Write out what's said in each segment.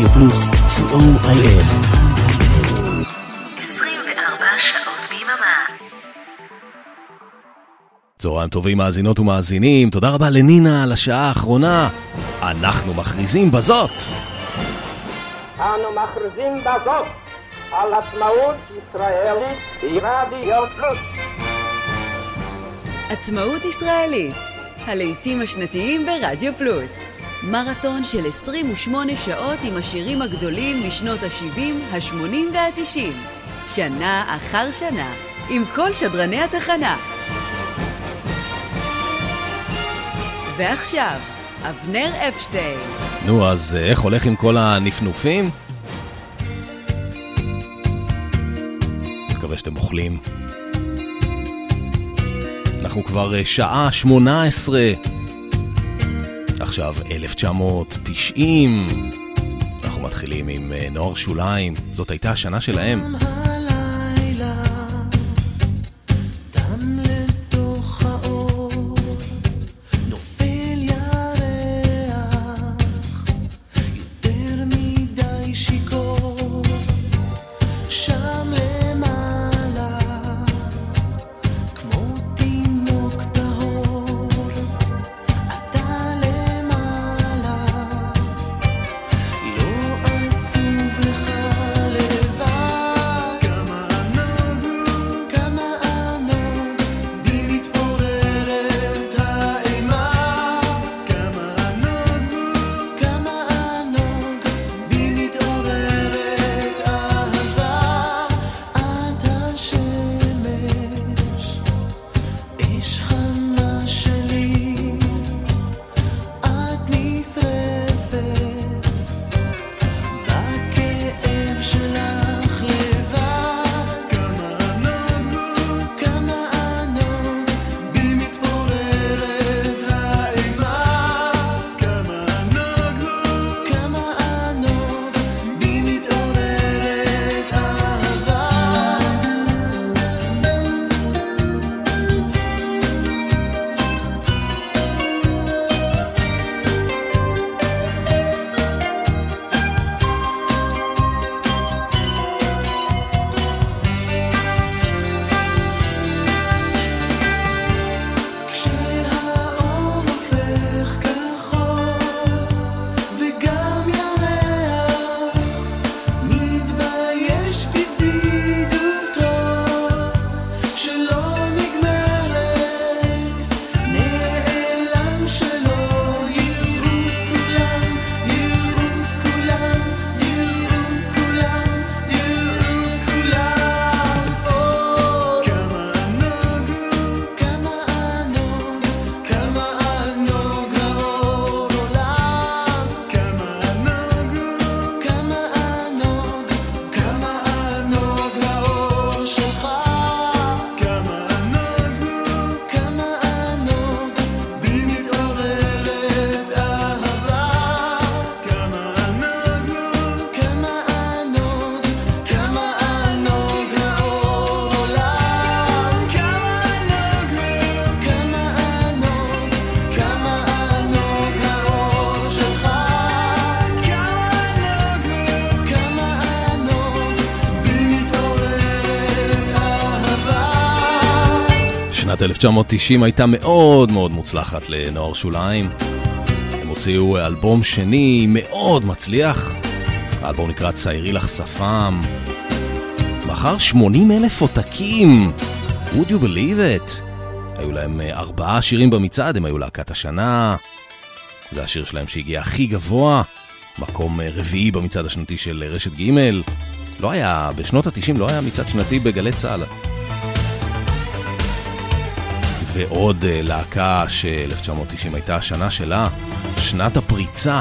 רדיו פלוס, co.il. 24 שעות ביממה. צהריים טובים מאזינות ומאזינים, תודה רבה לנינה על השעה האחרונה. אנחנו מכריזים בזאת. אנו מכריזים בזאת על עצמאות ישראלית ברדיו פלוס. עצמאות ישראלית, הלעיתים השנתיים ברדיו פלוס. מרתון של 28 שעות עם השירים הגדולים משנות ה-70, ה-80 וה-90. שנה אחר שנה, עם כל שדרני התחנה. ועכשיו, אבנר אפשטיין. נו, אז אה, איך הולך עם כל הנפנופים? מקווה שאתם אוכלים. אנחנו כבר אה, שעה שמונה עשרה. עכשיו 1990. אנחנו מתחילים עם אה, נוער שוליים. זאת הייתה השנה שלהם. שנת 1990 הייתה מאוד מאוד מוצלחת לנוער שוליים. הם הוציאו אלבום שני מאוד מצליח. האלבום נקרא ציירי לך שפם. מכר 80 אלף עותקים. would you believe it? היו להם אה, ארבעה שירים במצעד, הם היו להקת השנה. זה השיר שלהם שהגיע הכי גבוה, מקום אה, רביעי במצעד השנתי של רשת ג'. לא היה, בשנות ה-90 לא היה מצעד שנתי בגלי צה"ל. ועוד uh, להקה ש-1990 הייתה השנה שלה, שנת הפריצה,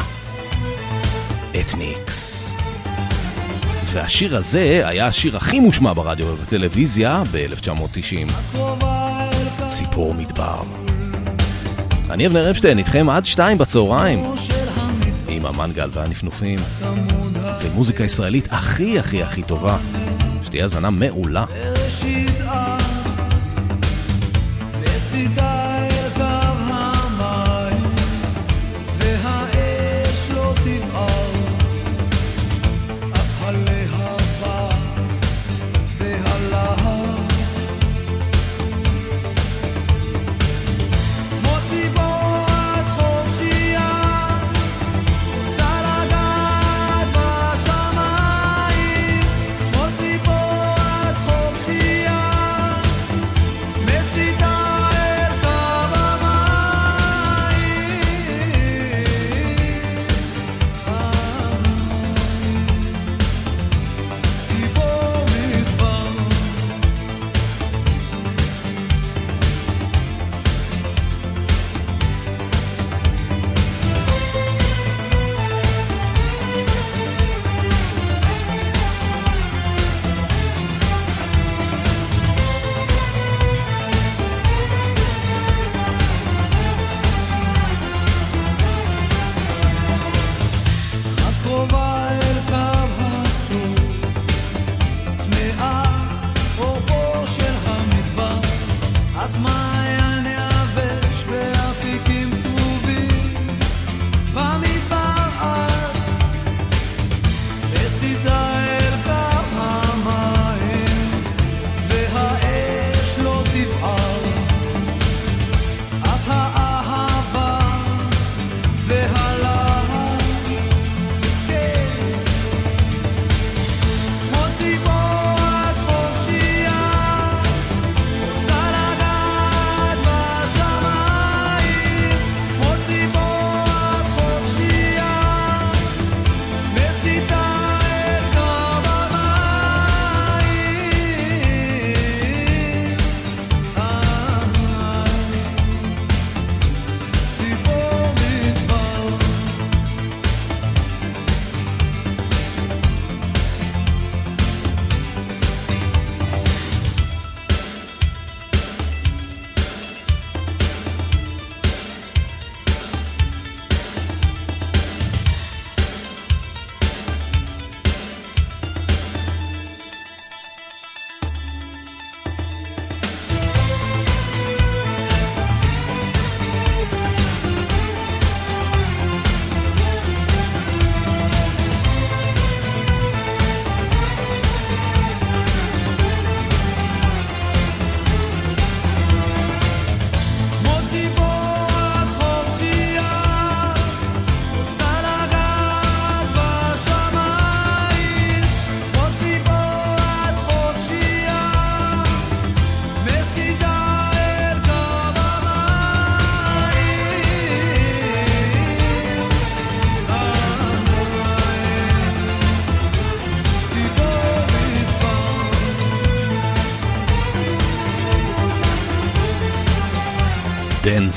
אתניקס. והשיר הזה היה השיר הכי מושמע ברדיו ובטלוויזיה ב-1990. ציפור מדבר. אני אבנר אפשטיין, איתכם עד שתיים בצהריים. עם המנגל והנפנופים. ומוזיקה ישראלית הכי הכי הכי טובה. שתהיה האזנה מעולה. מסיתה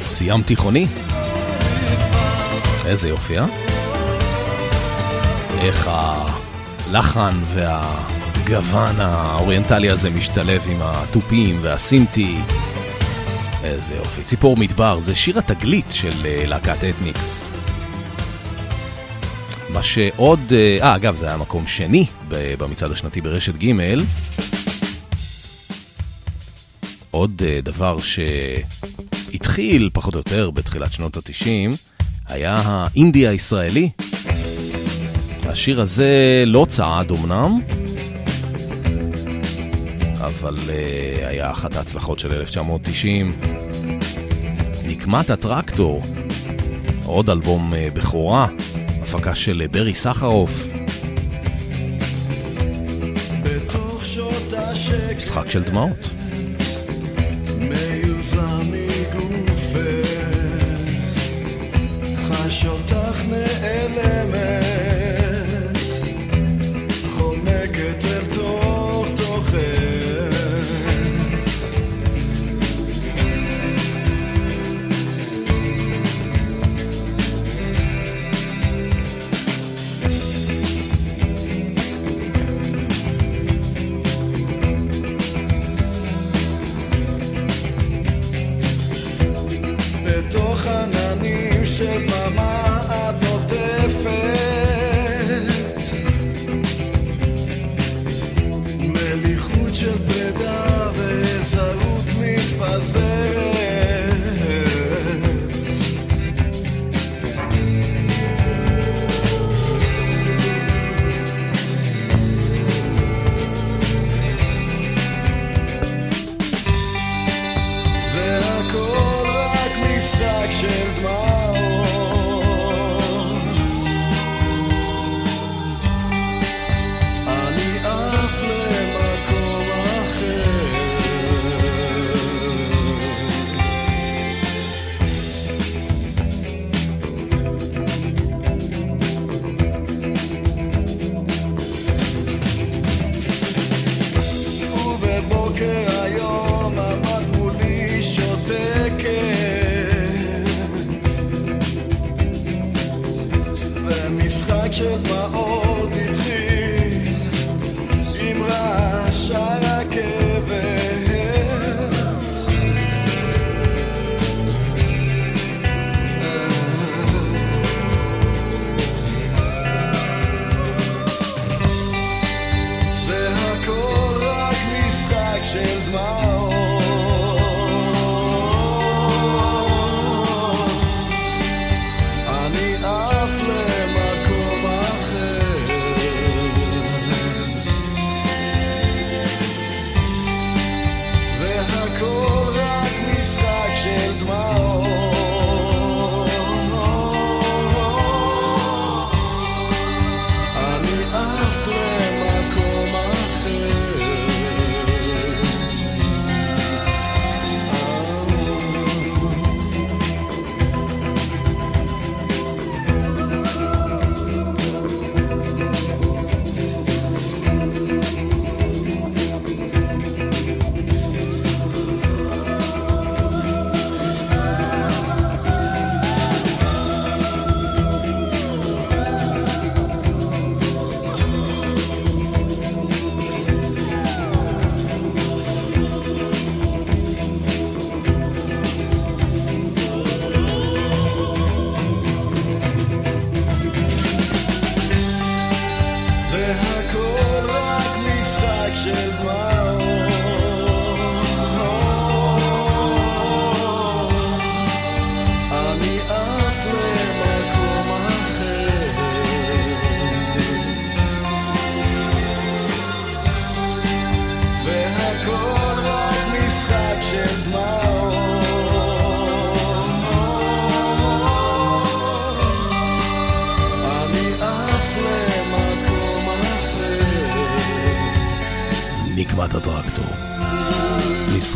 dance ים תיכוני. איזה יופי, אה? איך הלחן והגוון האוריינטלי הזה משתלב עם התופים והסינטי. איזה יופי. ציפור מדבר, זה שיר התגלית של אה, להקת אתניקס. מה שעוד... אה, אה, אגב, זה היה מקום שני במצעד השנתי ברשת ג' עוד אה, דבר שהתחיל פחות או יותר בתחילת שנות ה-90 היה האינדי הישראלי. השיר הזה לא צעד אמנם, אבל uh, היה אחת ההצלחות של 1990. נקמת הטרקטור, עוד אלבום uh, בכורה, הפקה של uh, ברי סחרוף. משחק של דמעות.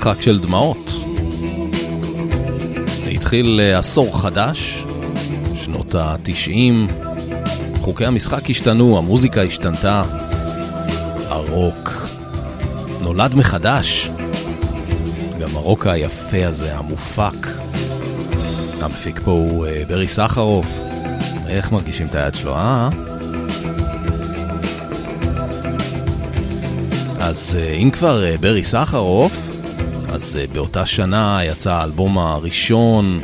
משחק של דמעות. התחיל אה, עשור חדש, שנות ה-90, חוקי המשחק השתנו, המוזיקה השתנתה, הרוק נולד מחדש. גם הרוק היפה הזה, המופק. המפיק פה הוא אה, ברי סחרוף. איך מרגישים את היד שלו, אה? אז אה, אם כבר ברי סחרוף, אז באותה שנה יצא האלבום הראשון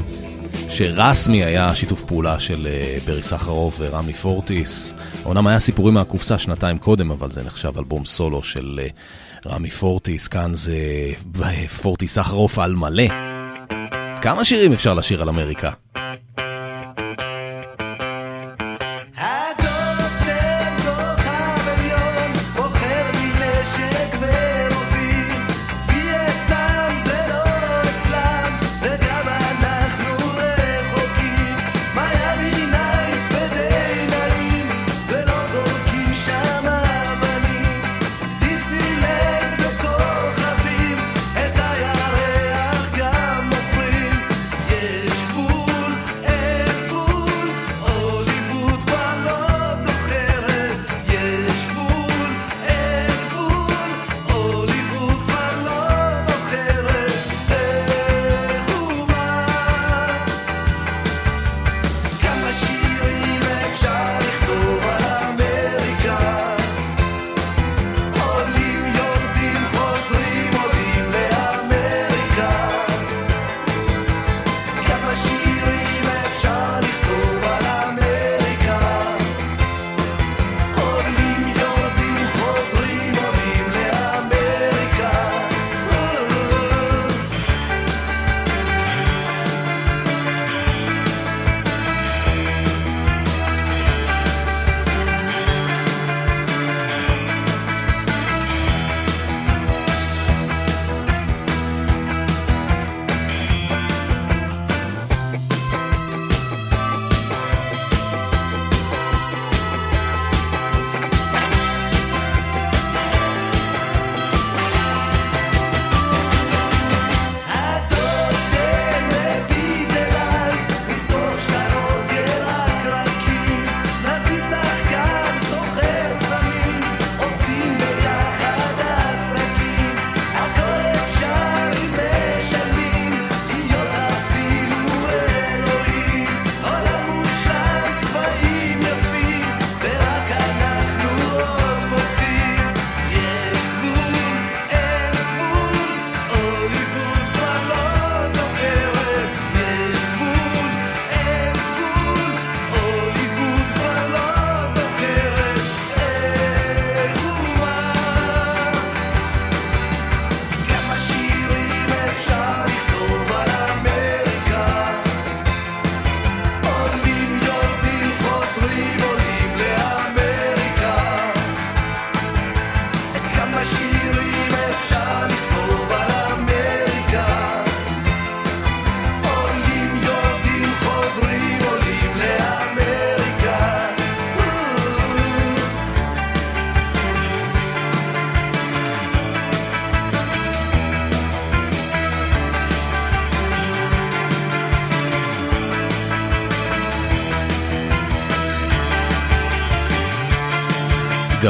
שרסמי היה שיתוף פעולה של ברי סחרוף ורמי פורטיס. אומנם היה סיפורים מהקופסה שנתיים קודם, אבל זה נחשב אלבום סולו של רמי פורטיס, כאן זה פורטיס סחרוף על מלא. כמה שירים אפשר לשיר על אמריקה?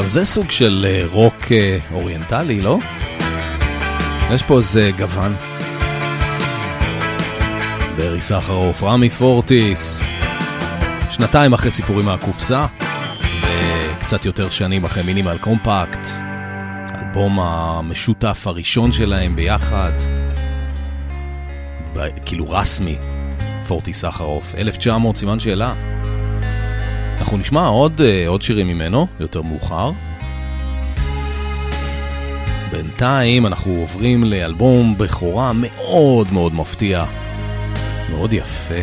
גם זה סוג של אה, רוק אה, אוריינטלי, לא? יש פה איזה גוון. ברי סחרוף, רמי פורטיס, שנתיים אחרי סיפורים מהקופסה, וקצת יותר שנים אחרי מינימל קומפקט, אלבום המשותף הראשון שלהם ביחד, ב- כאילו רסמי, פורטיס סחרוף, 1900 סימן שאלה. אנחנו נשמע עוד, אה, עוד שירים ממנו, יותר מאוחר. בינתיים אנחנו עוברים לאלבום בכורה מאוד מאוד מפתיע, מאוד יפה.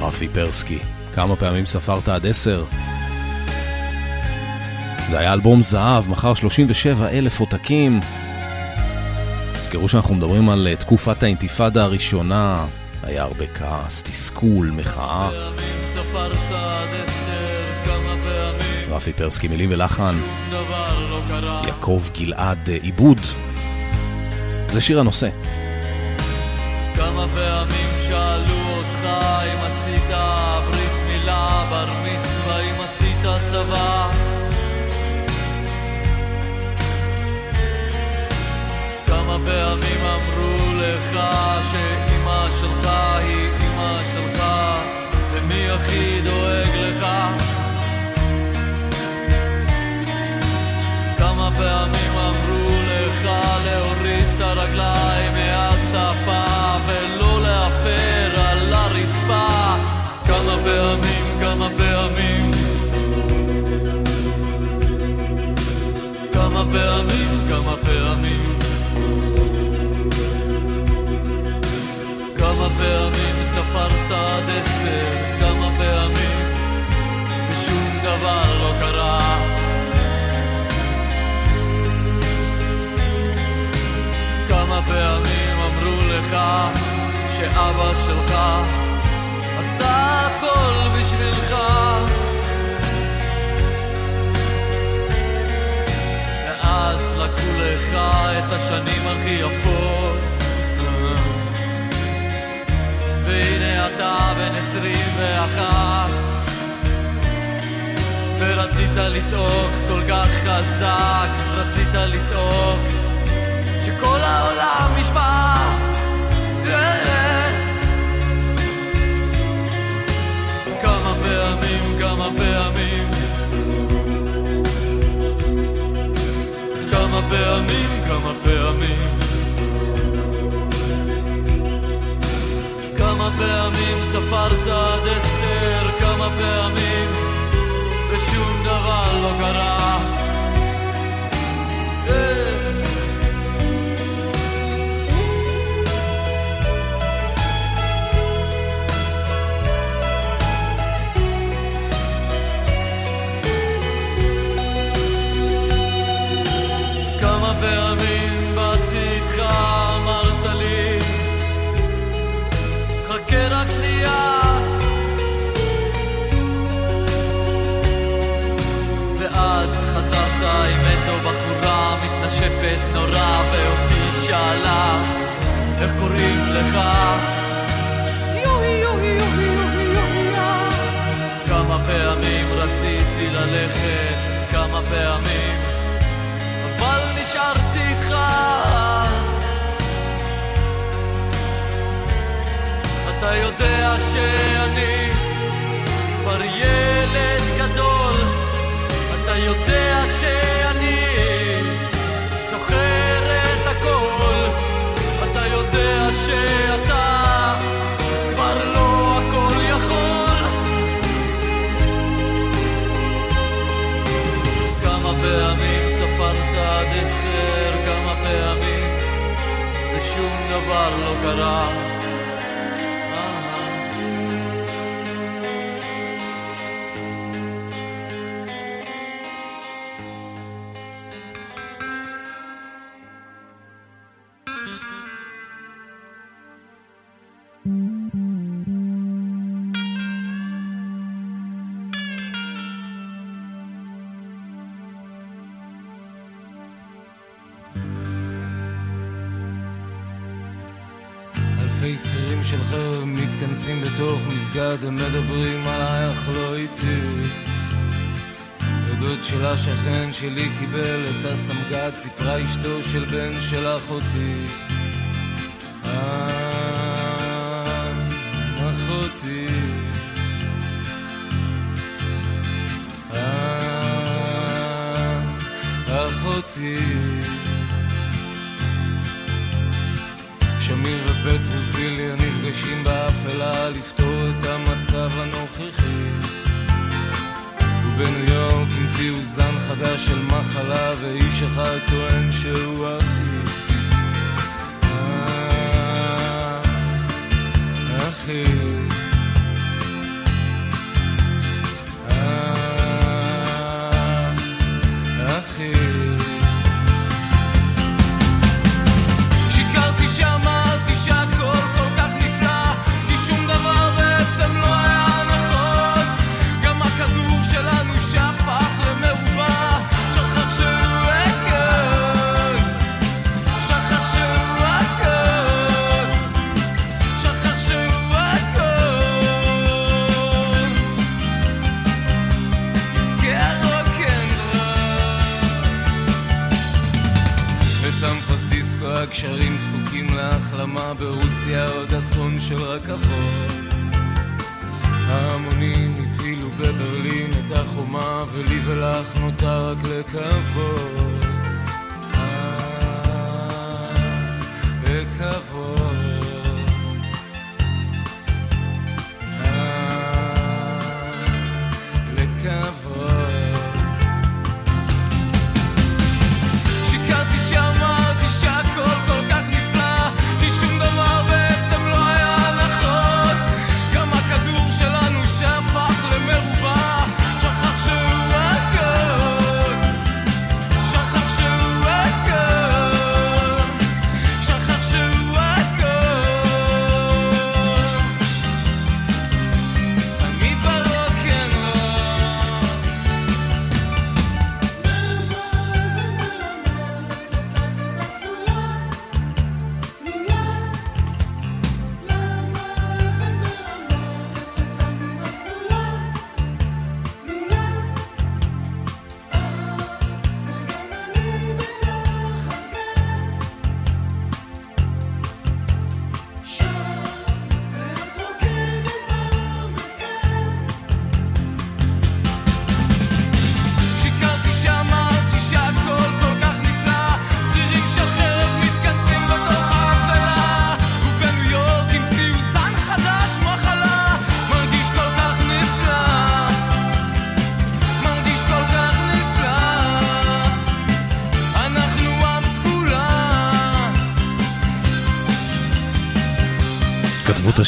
רפי פרסקי, כמה פעמים ספרת עד עשר? זה היה אלבום זהב, מכר 37 אלף עותקים. תזכרו שאנחנו מדברים על אה, תקופת האינתיפאדה הראשונה, היה הרבה כעס, תסכול, מחאה. רפי פרסקי, מילים ולחן. לא יעקב גלעד אה, עיבוד. זה שיר הנושא. כמה פעמים שאלו אותך אם עשית ברית מילה, בר מצווה, אם עשית צבא. כמה פעמים אמרו לך שאימא שלך היא אימא שלך, ומי הכי דואג לך? פעמים אמרו לך להוריד את הרגליים מהשפה ולא להפר על הרצפה. כמה פעמים, כמה פעמים? כמה פעמים, כמה פעמים? כמה פעמים ספרת עד עשר, כמה פעמים? ושום דבר לא קרה. שאבא שלך עשה הכל בשבילך. ואז לקחו לך את השנים הכי יפות. והנה אתה בן עשרים ואחת. ורצית לצעוק כל כך חזק, רצית לצעוק שכל העולם ישמע כמה פעמים, כמה פעמים. כמה פעמים, כמה פעמים. כמה פעמים ספרת עד עשר, כמה פעמים. ושום דבר לא קרה. כמה מתנשפת נורא, ואותי שאלה, איך קוראים לך? יואי יואי יואי יואי יואי כמה פעמים רציתי ללכת, כמה פעמים אבל נשארתי איתך. אתה יודע שאני דבר בתוך מסגד, הם מדברים עליי אך לא איתי. הדוד של השכן שלי קיבל את הסמג"ד, סיפרה אשתו של בן של אחותי. אה, אחותי. אה, אחותי. שמיר ופטרוזיליה נפגשים באפלה לפתור את המצב הנוכחי. ובניו יורק המציאו זן חדש של מחלה ואיש אחד טוען שהוא אחי. אה, אחי.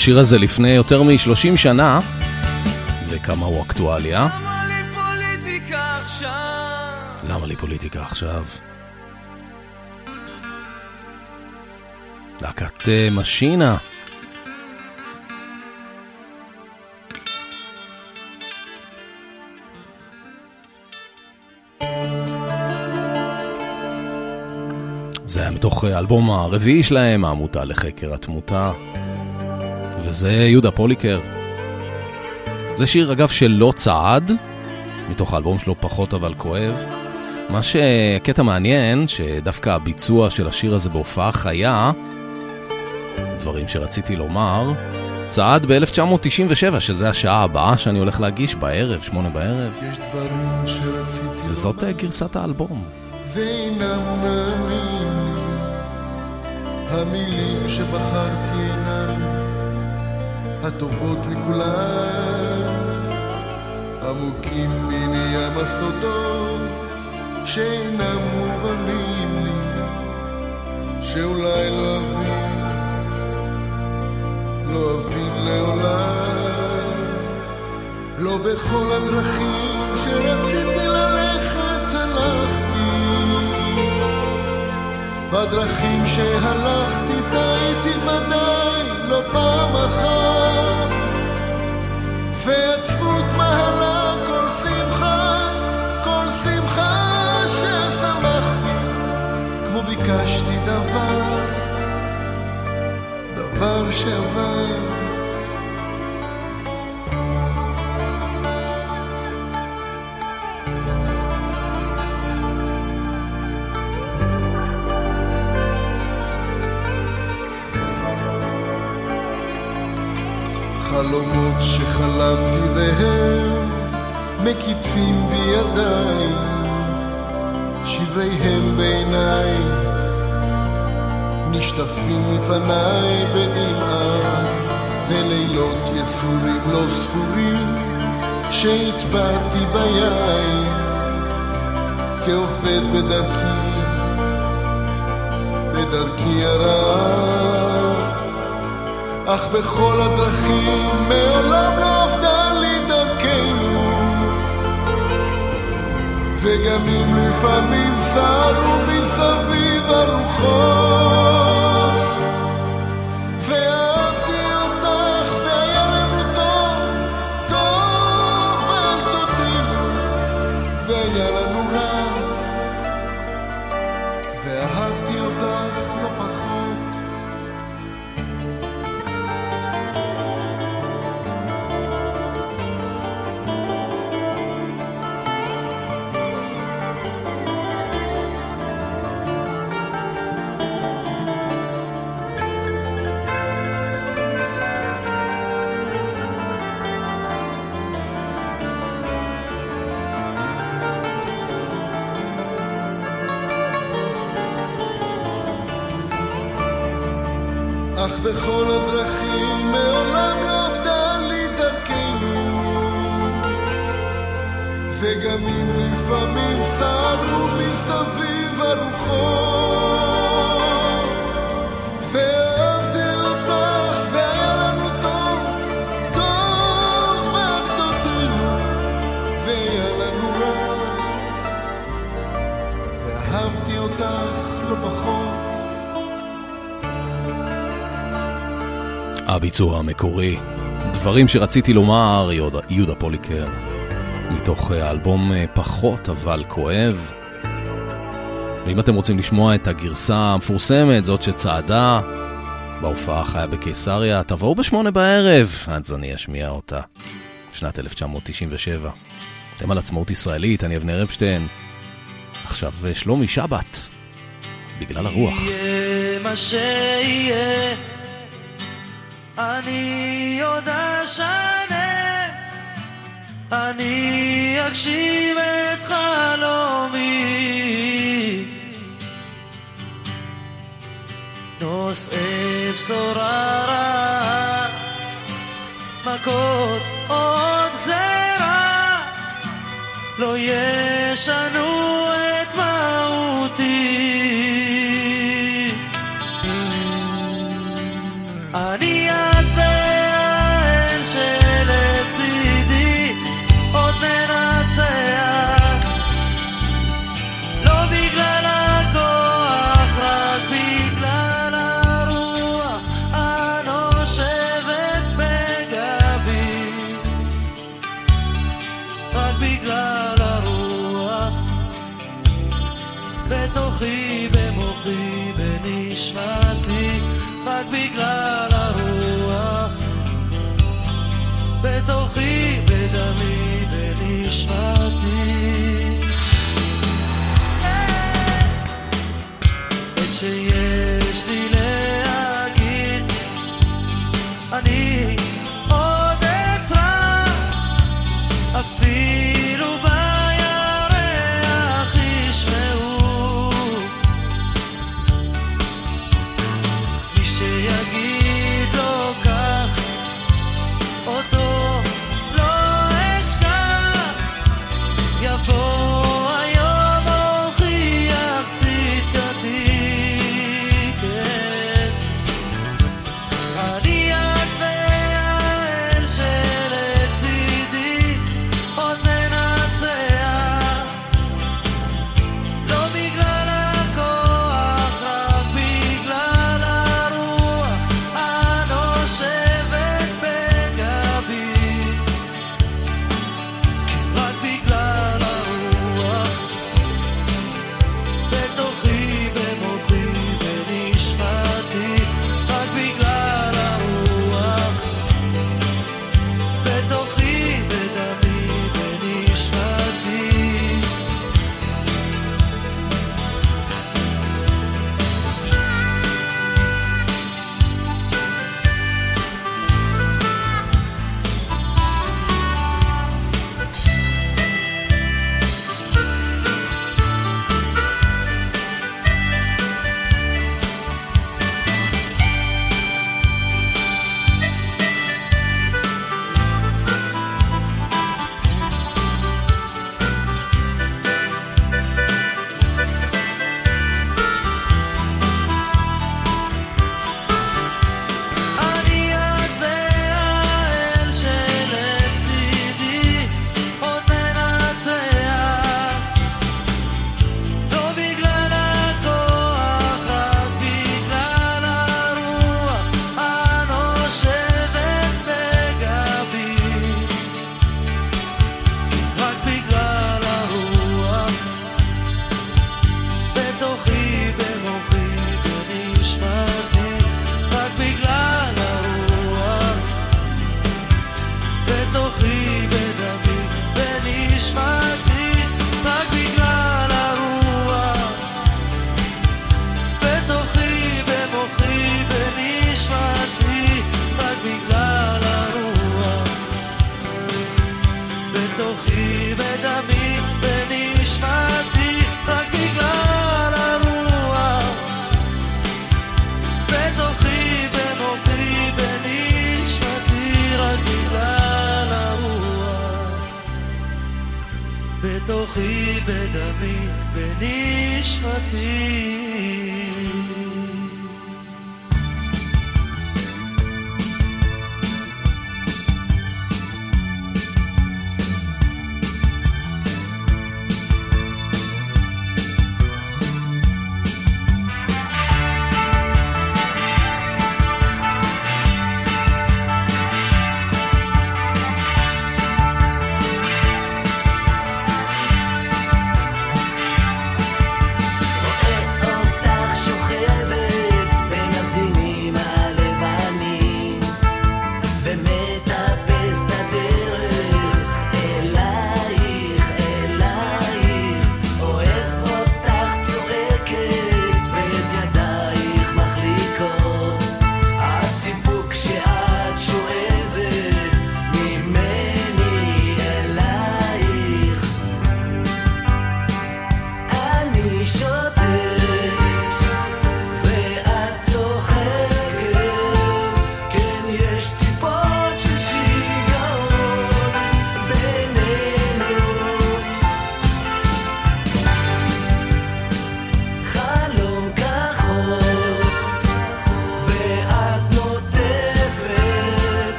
השיר הזה לפני יותר מ-30 שנה, וכמה הוא אקטואליה. למה לי פוליטיקה עכשיו? למה לי פוליטיקה עכשיו? להקת אה, משינה. זה היה מתוך האלבום הרביעי שלהם, העמותה לחקר התמותה. וזה יהודה פוליקר. זה שיר, אגב, שלא צעד, מתוך האלבום שלו פחות אבל כואב. מה שקטע מעניין, שדווקא הביצוע של השיר הזה בהופעה חיה, דברים שרציתי לומר, צעד ב-1997, שזה השעה הבאה שאני הולך להגיש בערב, שמונה בערב. יש דברים שרציתי וזאת אה, גרסת האלבום. ואינם נעמים לי. המילים שבחרתי הטובות מכולן. עמוקים מן ים הסודות שאינם מובנים לי, שאולי לא אבין, לא אבין לעולם. לא בכל הדרכים שרציתי ללכת הלכתי בדרכים שהלכתי טעיתי ודאי לא פעם אחת שעבד. חלומות שחלמתי והם מקיצים בידיי, שבריהם בעיניי, נשטפים מפניי בדמעה, ולילות יסורים לא ספורים, שהטבעתי ביין, כעובד בדרכי, בדרכי הרעה. אך בכל הדרכים מעולם לא עבדה לי דרכנו וגם אם לפעמים סרו מסביב הרוחות אך בכל הדרכים מעולם לא עבדה לי דרכנו. וגם אם לפעמים סערו מסביב הרוחות הביצוע המקורי. דברים שרציתי לומר, יהודה, יהודה פוליקר, מתוך אה, האלבום אה, פחות אבל כואב. ואם אתם רוצים לשמוע את הגרסה המפורסמת, זאת שצעדה בהופעה החיה בקיסריה, תבואו בשמונה בערב, אז אני אשמיע אותה. שנת 1997. אתם על עצמאות ישראלית, אני אבנר אפשטיין. עכשיו אה, שלומי שבת, בגלל הרוח. יהיה מה שיהיה, אני עוד אשנה, אני אגשים את חלומי. נושאי בשורה רעה, מכות עוד גזרה, לא ישנו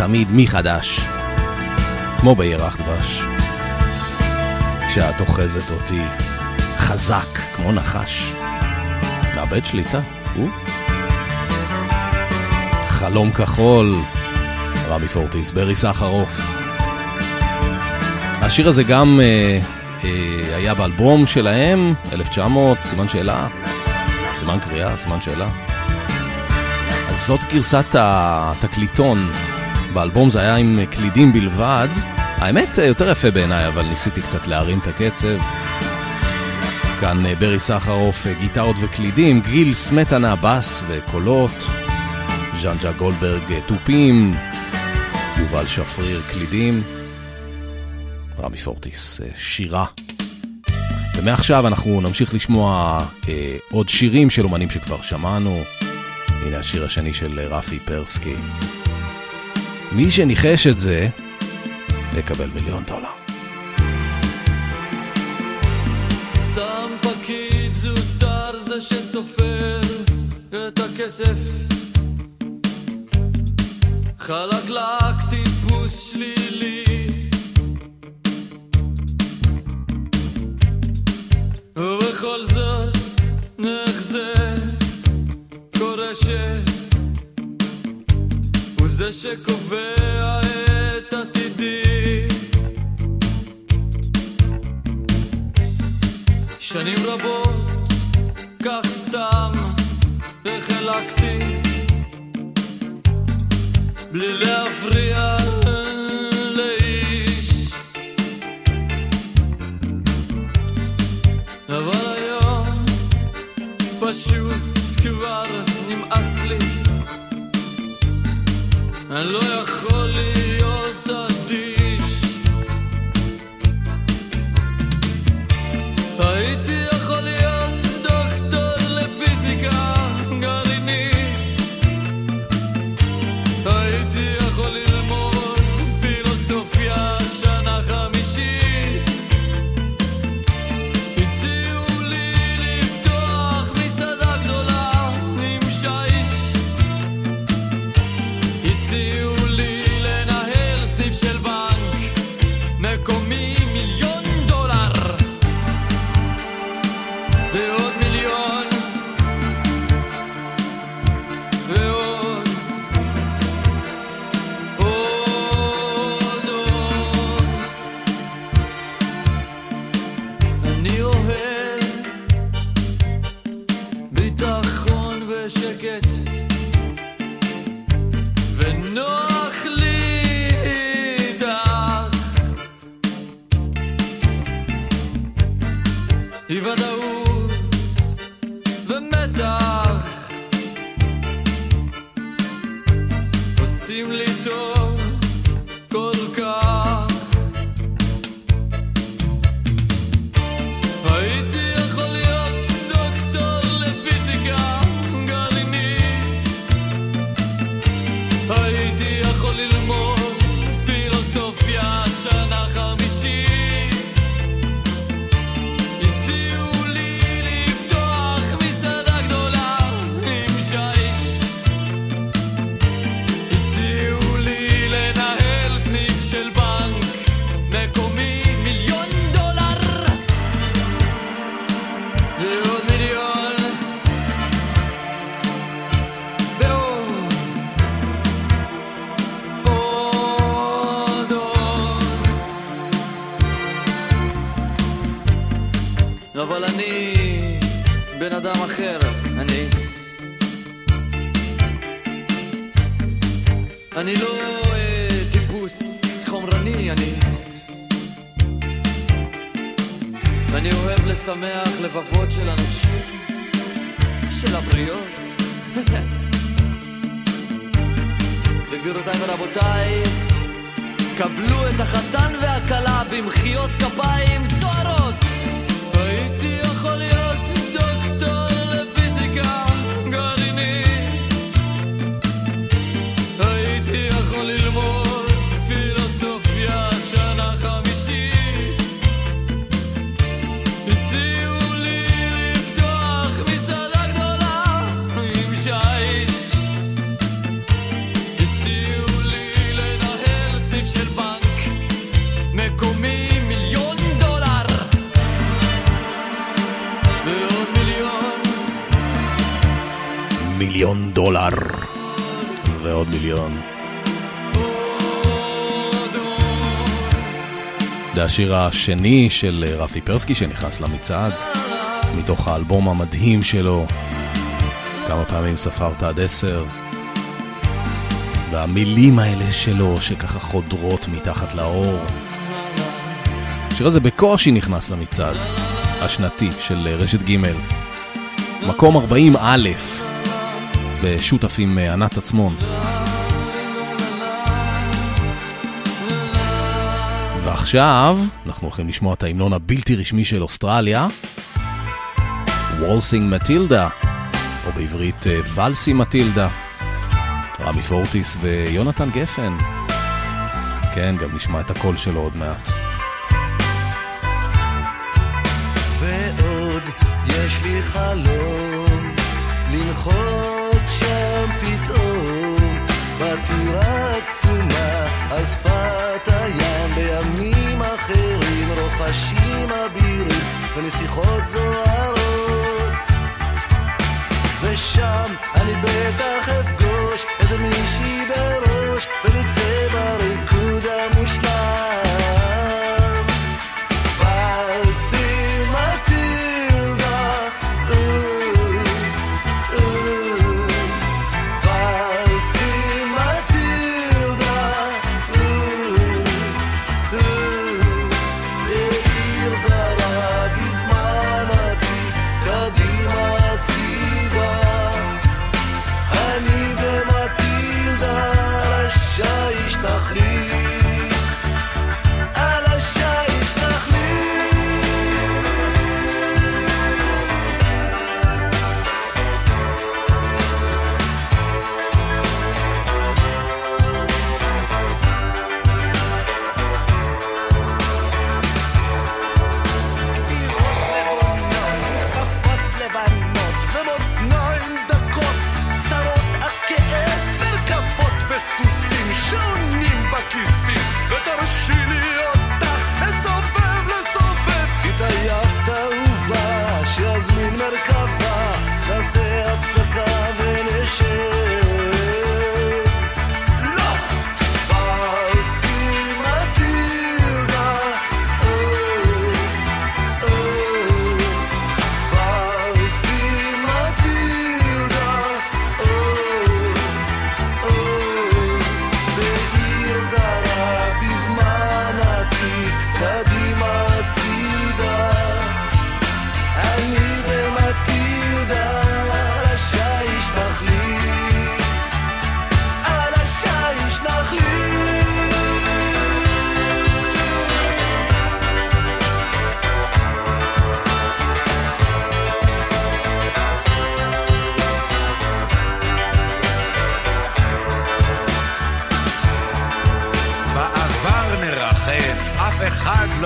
תמיד מחדש, כמו בירח דבש. כשאת אוחזת אותי חזק כמו נחש. מאבד שליטה, הוא? חלום כחול, רמי פורטיס, ברי סחרוף. השיר הזה גם אה, אה, היה באלבום שלהם, 1900, סימן שאלה, סימן קריאה, סימן שאלה. אז זאת גרסת התקליטון. באלבום זה היה עם קלידים בלבד. האמת, יותר יפה בעיניי, אבל ניסיתי קצת להרים את הקצב. כאן אה, ברי סחרוף, אה, גיטרות וקלידים, גיל סמטנה, בס וקולות, ז'אנג'ה גולדברג, אה, תופים, יובל שפריר, קלידים, רמי פורטיס, שירה. ומעכשיו אנחנו נמשיך לשמוע עוד שירים של אומנים שכבר שמענו. הנה השיר השני של רפי פרסקי. מי שניחש את זה, יקבל מיליון דולר. סתם פקיד זוטר זה שסופר את הכסף חלקלק טיפוס שלילי ובכל זאת נחזה קורה. זה שקובע את עתידי. שנים רבות, כך סתם החלקתי בלי להפריע לאיש. אבל היום פשוט כבר אני לא יכול להיות בן אדם אחר, אני אני לא אה, טיפוס חומרני, אני אני אוהב לשמח לבבות של אנשים, של הבריות. וגבירותיי ורבותיי, קבלו את החתן והכלה במחיאות כפיים סוערות. דולר. ועוד מיליון. זה השיר השני של רפי פרסקי שנכנס למצעד, מתוך האלבום המדהים שלו, כמה פעמים ספרת עד עשר. והמילים האלה שלו שככה חודרות מתחת לאור. השיר הזה בקושי נכנס למצעד השנתי של רשת ג' מקום 40 א' בשותפים ענת עצמון. ועכשיו אנחנו הולכים לשמוע את ההמנון הבלתי רשמי של אוסטרליה, וולסינג מטילדה, או בעברית ולסי מטילדה, רמי פורטיס ויונתן גפן. כן, גם נשמע את הקול שלו עוד מעט. ועוד יש לי חלום לנחות שם פתאום. בטירה הקסומה על שפת הים בימים אחרים רוחשים אבירים ונסיכות זוהרות. ושם אני בטח אפגוש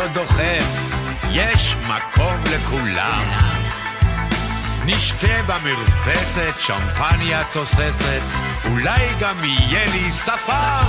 לא דוחף, יש מקום לכולם. נשתה במרפסת, שמפניה תוססת, אולי גם יהיה לי שפם.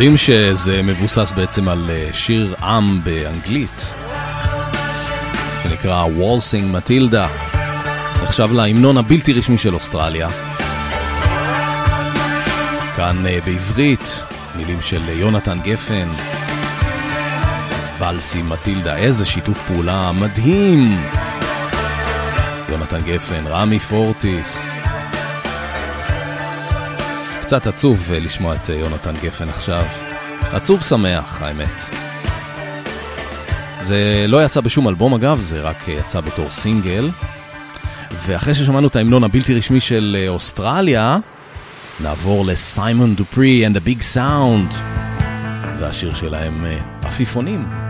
יודעים שזה מבוסס בעצם על אה, שיר עם באנגלית, שנקרא וולסינג מטילדה, נחשב להמנון הבלתי רשמי של אוסטרליה. כאן אה, בעברית, מילים של יונתן גפן, ולסי מטילדה, איזה שיתוף פעולה מדהים! יונתן גפן, רמי פורטיס. קצת עצוב אה, לשמוע את אה, יונתן גפן עכשיו. עצוב שמח, האמת. זה לא יצא בשום אלבום אגב, זה רק אה, יצא בתור סינגל. ואחרי ששמענו את ההמנון הבלתי רשמי של אוסטרליה, נעבור לסיימון דופרי and the Big Sound, והשיר שלהם עפיפונים.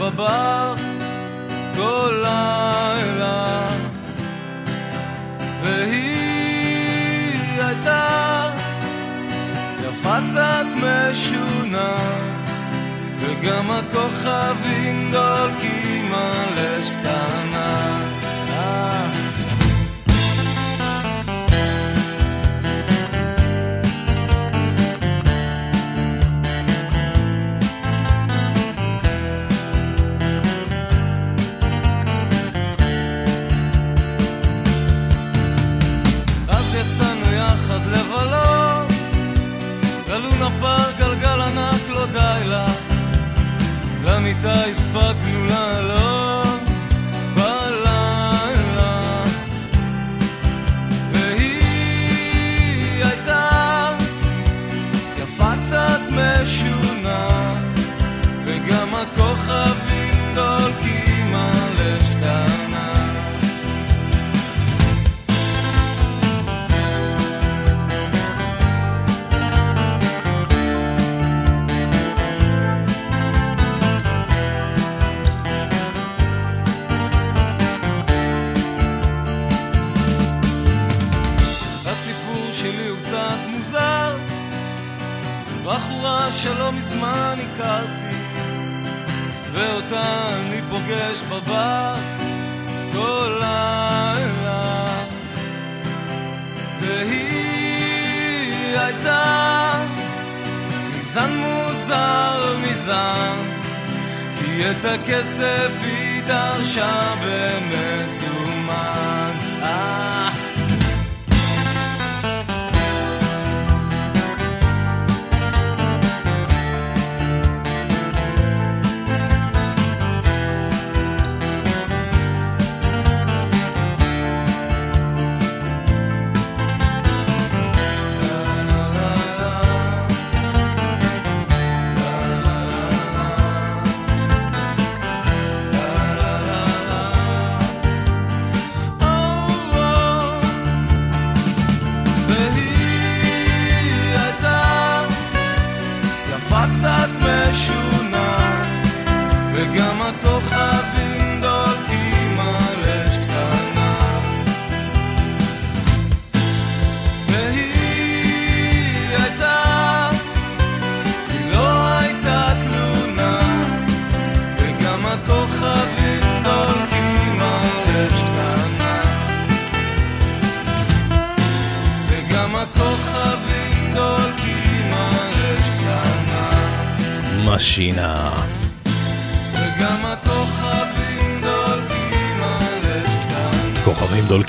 above.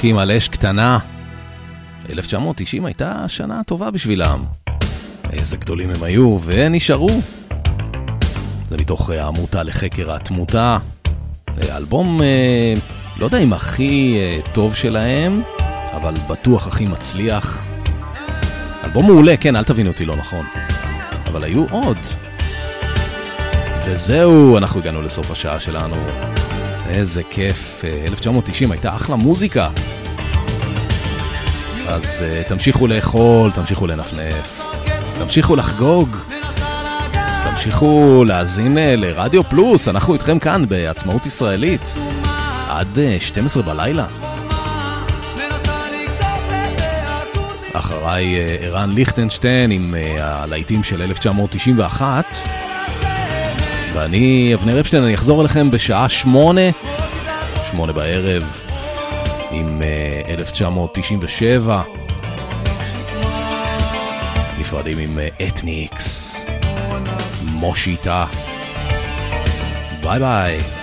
דולקים על אש קטנה. 1990 הייתה שנה טובה בשבילם. איזה גדולים הם היו, ונשארו. זה מתוך אה, העמותה לחקר התמותה. אה, אלבום, אה, לא יודע אם הכי אה, טוב שלהם, אבל בטוח הכי מצליח. אלבום מעולה, כן, אל תבינו אותי לא נכון. אבל היו עוד. וזהו, אנחנו הגענו לסוף השעה שלנו. איזה כיף. אה, 1990 הייתה אחלה מוזיקה. אז uh, תמשיכו לאכול, תמשיכו לנפנף, תמשיכו לחגוג, תמשיכו להאזין uh, לרדיו פלוס, אנחנו איתכם כאן בעצמאות ישראלית, עד uh, 12 בלילה. אחריי uh, ערן ליכטנשטיין עם uh, הלהיטים של 1991. ואני, אבנר אפשטיין, אני אחזור אליכם בשעה שמונה, שמונה בערב, עם uh, 1997. נפרדים עם אתניקס, מושיטה. ביי ביי.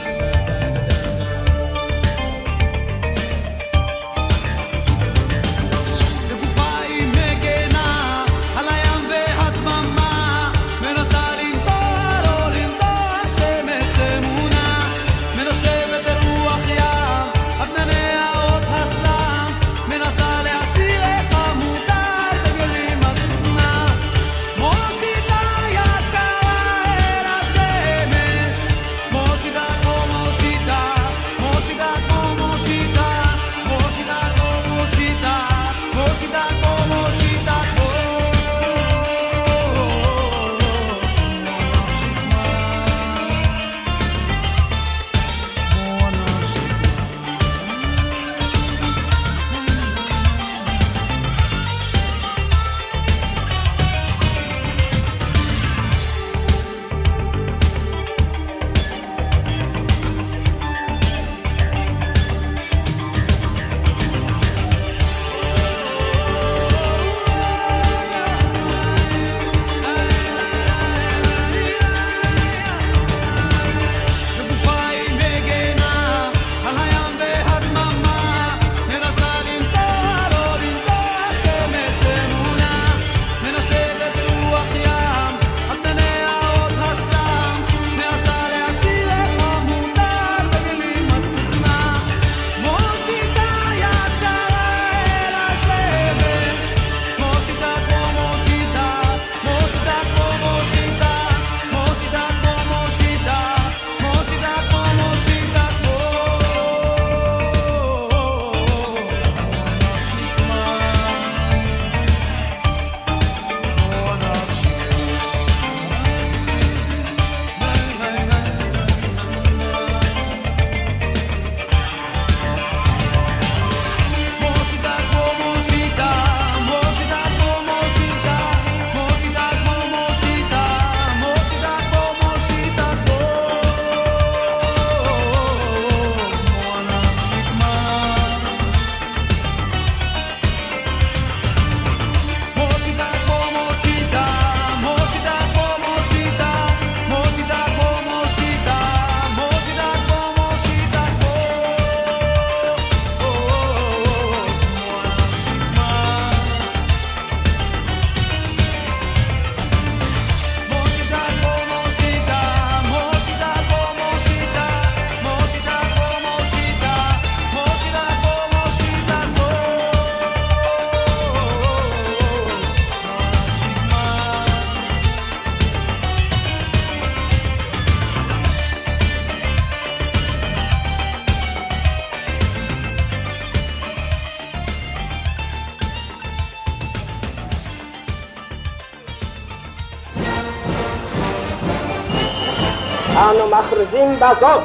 בזאת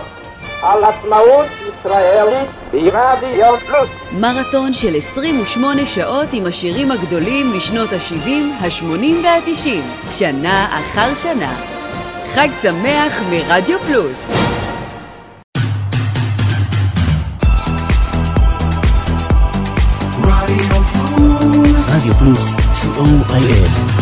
על עצמאות ישראלית ברדיו פלוס. מרתון של 28 שעות עם השירים הגדולים משנות ה-70, ה-80 וה-90, שנה אחר שנה. חג שמח מרדיו פלוס. רדיו פלוס, co.il